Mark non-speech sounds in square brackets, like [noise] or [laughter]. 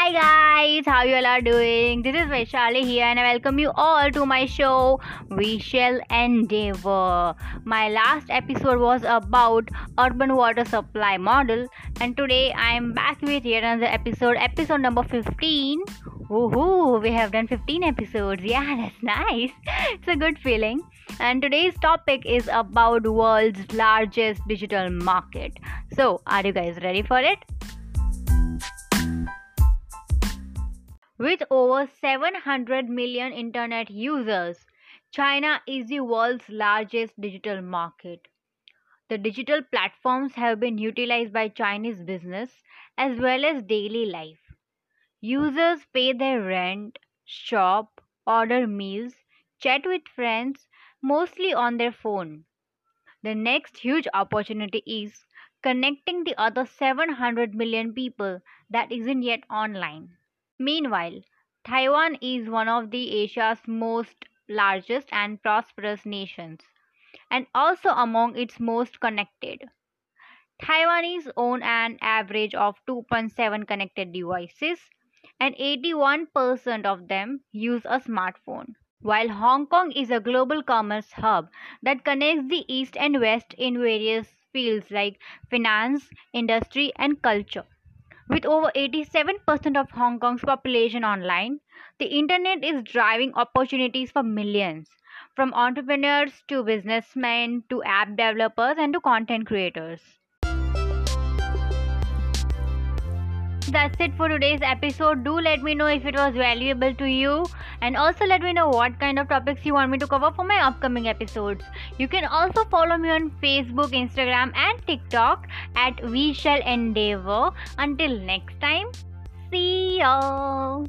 Hi guys, how you all are doing? This is Vaishali here and I welcome you all to my show We Shall Endeavor. My last episode was about urban water supply model and today I am back with yet another episode, episode number 15. Woohoo, we have done 15 episodes. [laughs] Yeah, that's nice. It's a good feeling. And today's topic is about world's largest digital market. So, are you guys ready for it? With over 700 million internet users, China is the world's largest digital market. The digital platforms have been utilized by Chinese business as well as daily life. Users pay their rent, shop, order meals, chat with friends, mostly on their phone. The next huge opportunity is connecting the other 700 million people that isn't yet online. Meanwhile, Taiwan is one of the Asia's most largest and prosperous nations and also among its most connected. Taiwanese own an average of 2.7 connected devices and 81% of them use a smartphone. While Hong Kong is a global commerce hub that connects the East and West in various fields like finance, industry, and culture. With over 87% of Hong Kong's population online, the internet is driving opportunities for millions, from entrepreneurs to businessmen to app developers and to content creators. That's it for today's episode. Do let me know if it was valuable to you and also let me know what kind of topics you want me to cover for my upcoming episodes. You can also follow me on Facebook, Instagram, and TikTok at We Shall Endeavor. Until next time, see y'all.